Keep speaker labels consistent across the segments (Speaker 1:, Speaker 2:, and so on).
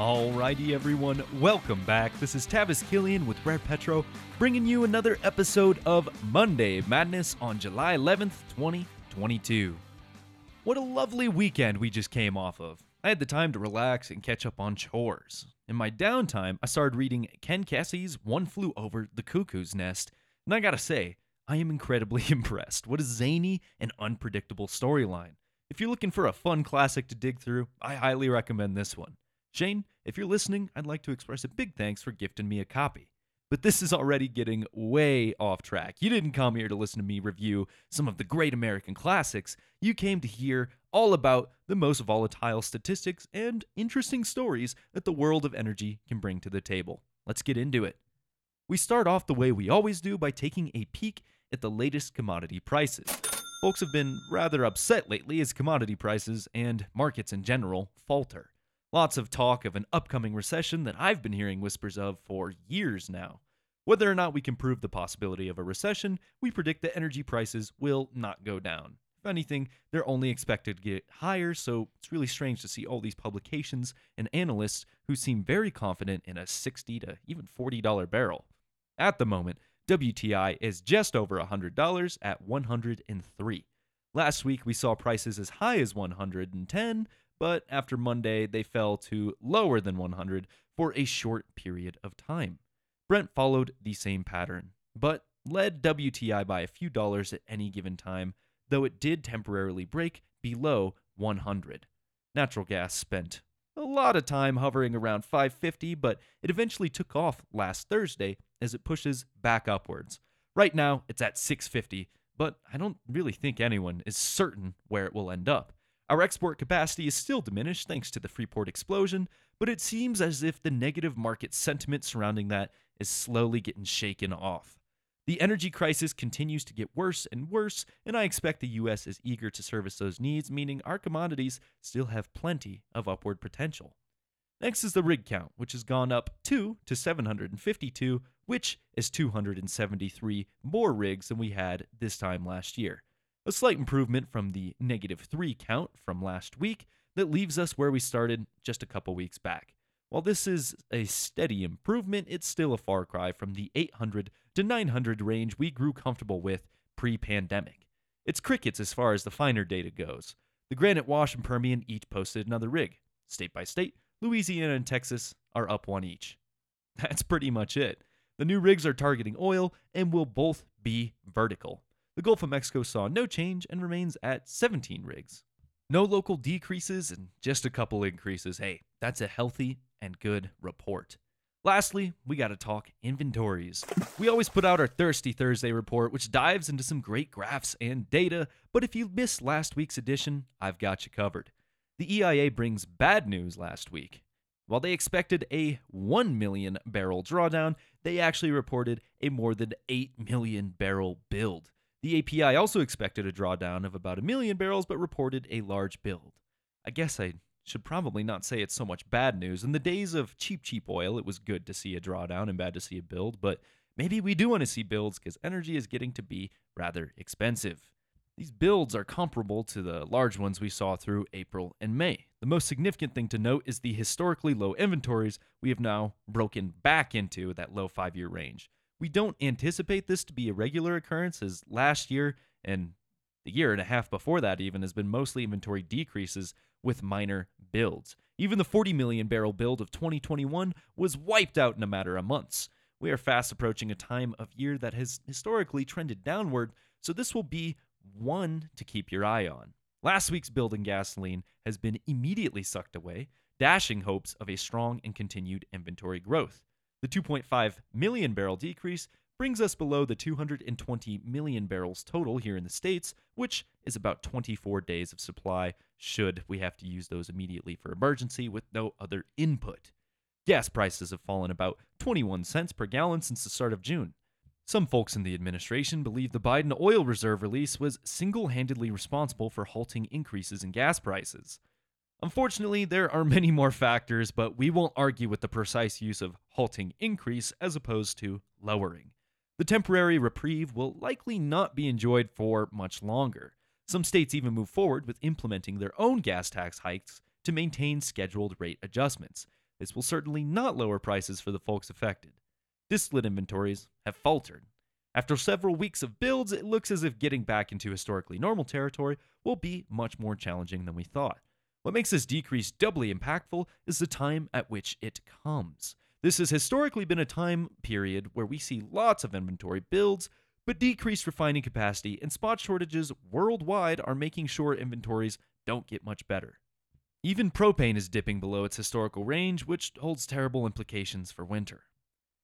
Speaker 1: Alrighty, everyone, welcome back. This is Tavis Killian with Rare Petro, bringing you another episode of Monday Madness on July 11th, 2022. What a lovely weekend we just came off of. I had the time to relax and catch up on chores. In my downtime, I started reading Ken Kesey's One Flew Over the Cuckoo's Nest, and I gotta say, I am incredibly impressed. What a zany and unpredictable storyline. If you're looking for a fun classic to dig through, I highly recommend this one. Shane, if you're listening, I'd like to express a big thanks for gifting me a copy. But this is already getting way off track. You didn't come here to listen to me review some of the great American classics. You came to hear all about the most volatile statistics and interesting stories that the world of energy can bring to the table. Let's get into it. We start off the way we always do by taking a peek at the latest commodity prices. Folks have been rather upset lately as commodity prices and markets in general falter. Lots of talk of an upcoming recession that I've been hearing whispers of for years now. Whether or not we can prove the possibility of a recession, we predict that energy prices will not go down. If anything, they're only expected to get higher, so it's really strange to see all these publications and analysts who seem very confident in a 60 to even $40 barrel. At the moment, WTI is just over $100 at 103. Last week we saw prices as high as 110, but after Monday, they fell to lower than 100 for a short period of time. Brent followed the same pattern, but led WTI by a few dollars at any given time, though it did temporarily break below 100. Natural gas spent a lot of time hovering around 550, but it eventually took off last Thursday as it pushes back upwards. Right now, it's at 650, but I don't really think anyone is certain where it will end up. Our export capacity is still diminished thanks to the Freeport explosion, but it seems as if the negative market sentiment surrounding that is slowly getting shaken off. The energy crisis continues to get worse and worse, and I expect the US is eager to service those needs, meaning our commodities still have plenty of upward potential. Next is the rig count, which has gone up 2 to 752, which is 273 more rigs than we had this time last year a slight improvement from the negative 3 count from last week that leaves us where we started just a couple weeks back. While this is a steady improvement, it's still a far cry from the 800 to 900 range we grew comfortable with pre pandemic. It's crickets as far as the finer data goes. The Granite Wash and Permian each posted another rig. State by state, Louisiana and Texas are up one each. That's pretty much it. The new rigs are targeting oil and will both be vertical. The Gulf of Mexico saw no change and remains at 17 rigs. No local decreases and just a couple increases. Hey, that's a healthy and good report. Lastly, we got to talk inventories. We always put out our Thirsty Thursday report, which dives into some great graphs and data, but if you missed last week's edition, I've got you covered. The EIA brings bad news last week. While they expected a 1 million barrel drawdown, they actually reported a more than 8 million barrel build. The API also expected a drawdown of about a million barrels, but reported a large build. I guess I should probably not say it's so much bad news. In the days of cheap, cheap oil, it was good to see a drawdown and bad to see a build, but maybe we do want to see builds because energy is getting to be rather expensive. These builds are comparable to the large ones we saw through April and May. The most significant thing to note is the historically low inventories we have now broken back into that low five year range. We don't anticipate this to be a regular occurrence, as last year and the year and a half before that even has been mostly inventory decreases with minor builds. Even the 40 million barrel build of 2021 was wiped out in a matter of months. We are fast approaching a time of year that has historically trended downward, so this will be one to keep your eye on. Last week's build in gasoline has been immediately sucked away, dashing hopes of a strong and continued inventory growth. The 2.5 million barrel decrease brings us below the 220 million barrels total here in the States, which is about 24 days of supply, should we have to use those immediately for emergency with no other input. Gas prices have fallen about 21 cents per gallon since the start of June. Some folks in the administration believe the Biden oil reserve release was single handedly responsible for halting increases in gas prices. Unfortunately, there are many more factors, but we won't argue with the precise use of halting increase as opposed to lowering. The temporary reprieve will likely not be enjoyed for much longer. Some states even move forward with implementing their own gas tax hikes to maintain scheduled rate adjustments. this will certainly not lower prices for the folks affected. Distillate inventories have faltered. After several weeks of builds, it looks as if getting back into historically normal territory will be much more challenging than we thought. What makes this decrease doubly impactful is the time at which it comes. This has historically been a time period where we see lots of inventory builds, but decreased refining capacity and spot shortages worldwide are making sure inventories don't get much better. Even propane is dipping below its historical range, which holds terrible implications for winter.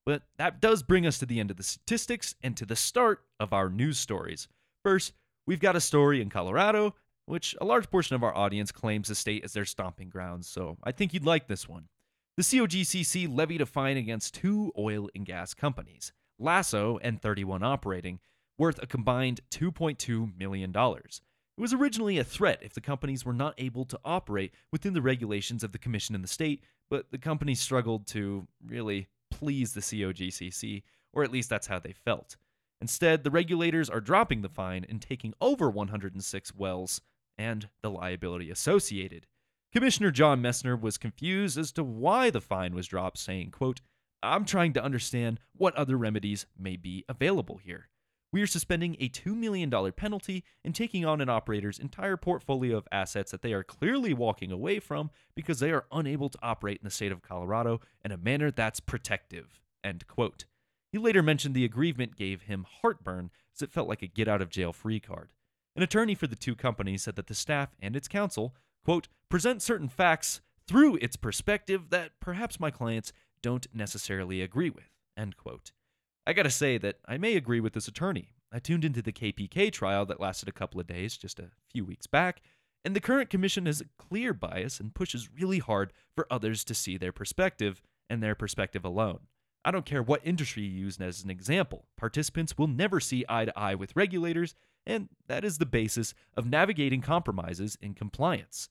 Speaker 1: But that does bring us to the end of the statistics and to the start of our news stories. First, we've got a story in Colorado, which a large portion of our audience claims the state as their stomping grounds, so I think you'd like this one. The COGCC levied a fine against two oil and gas companies, Lasso and 31 Operating, worth a combined $2.2 million. It was originally a threat if the companies were not able to operate within the regulations of the commission in the state, but the companies struggled to really please the COGCC, or at least that's how they felt. Instead, the regulators are dropping the fine and taking over 106 wells and the liability associated. Commissioner John Messner was confused as to why the fine was dropped, saying, quote, I'm trying to understand what other remedies may be available here. We are suspending a $2 million penalty and taking on an operator's entire portfolio of assets that they are clearly walking away from because they are unable to operate in the state of Colorado in a manner that's protective. End quote. He later mentioned the aggrievement gave him heartburn as it felt like a get out of jail free card. An attorney for the two companies said that the staff and its counsel, quote, present certain facts through its perspective that perhaps my clients don't necessarily agree with, end quote. I gotta say that I may agree with this attorney. I tuned into the KPK trial that lasted a couple of days just a few weeks back, and the current commission has a clear bias and pushes really hard for others to see their perspective and their perspective alone. I don't care what industry you use as an example, participants will never see eye to eye with regulators, and that is the basis of navigating compromises in compliance.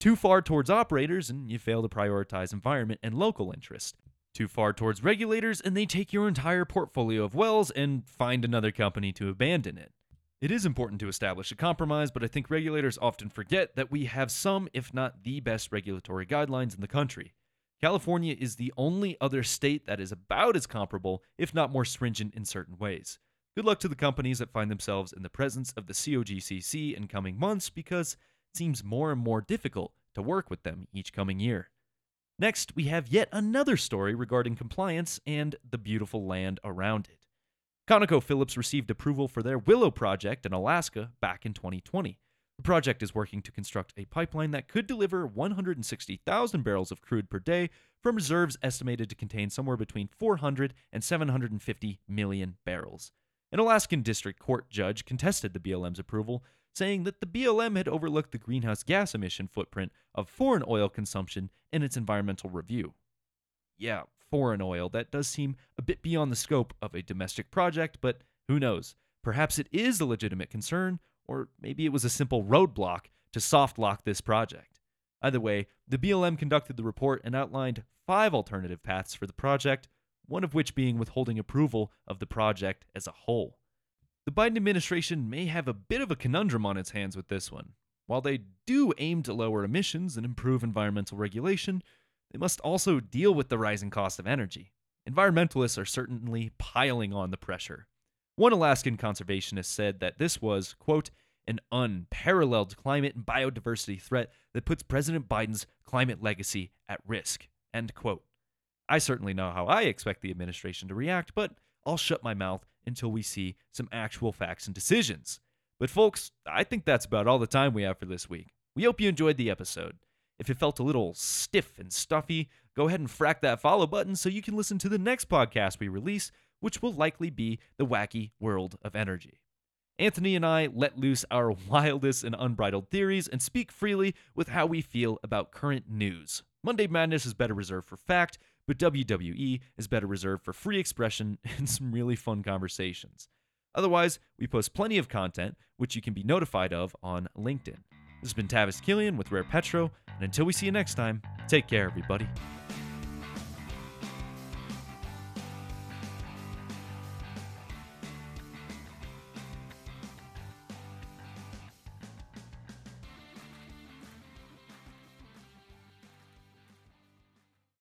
Speaker 1: Too far towards operators, and you fail to prioritize environment and local interest too far towards regulators, and they take your entire portfolio of wells and find another company to abandon it. It is important to establish a compromise, but I think regulators often forget that we have some, if not the best, regulatory guidelines in the country. California is the only other state that is about as comparable, if not more stringent, in certain ways. Good luck to the companies that find themselves in the presence of the COGCC in coming months because seems more and more difficult to work with them each coming year. Next, we have yet another story regarding compliance and the beautiful land around it. ConocoPhillips received approval for their Willow project in Alaska back in 2020. The project is working to construct a pipeline that could deliver 160,000 barrels of crude per day from reserves estimated to contain somewhere between 400 and 750 million barrels. An Alaskan district court judge contested the BLM's approval, saying that the BLM had overlooked the greenhouse gas emission footprint of foreign oil consumption in its environmental review. Yeah, foreign oil, that does seem a bit beyond the scope of a domestic project, but who knows? Perhaps it is a legitimate concern, or maybe it was a simple roadblock to soft lock this project. Either way, the BLM conducted the report and outlined five alternative paths for the project, one of which being withholding approval of the project as a whole. The Biden administration may have a bit of a conundrum on its hands with this one. While they do aim to lower emissions and improve environmental regulation, they must also deal with the rising cost of energy. Environmentalists are certainly piling on the pressure. One Alaskan conservationist said that this was, quote, an unparalleled climate and biodiversity threat that puts President Biden's climate legacy at risk, end quote. I certainly know how I expect the administration to react, but I'll shut my mouth until we see some actual facts and decisions. But, folks, I think that's about all the time we have for this week. We hope you enjoyed the episode. If it felt a little stiff and stuffy, go ahead and frack that follow button so you can listen to the next podcast we release, which will likely be The Wacky World of Energy. Anthony and I let loose our wildest and unbridled theories and speak freely with how we feel about current news. Monday Madness is better reserved for fact, but WWE is better reserved for free expression and some really fun conversations. Otherwise, we post plenty of content, which you can be notified of on LinkedIn. This has been Tavis Killian with Rare Petro, and until we see you next time, take care, everybody.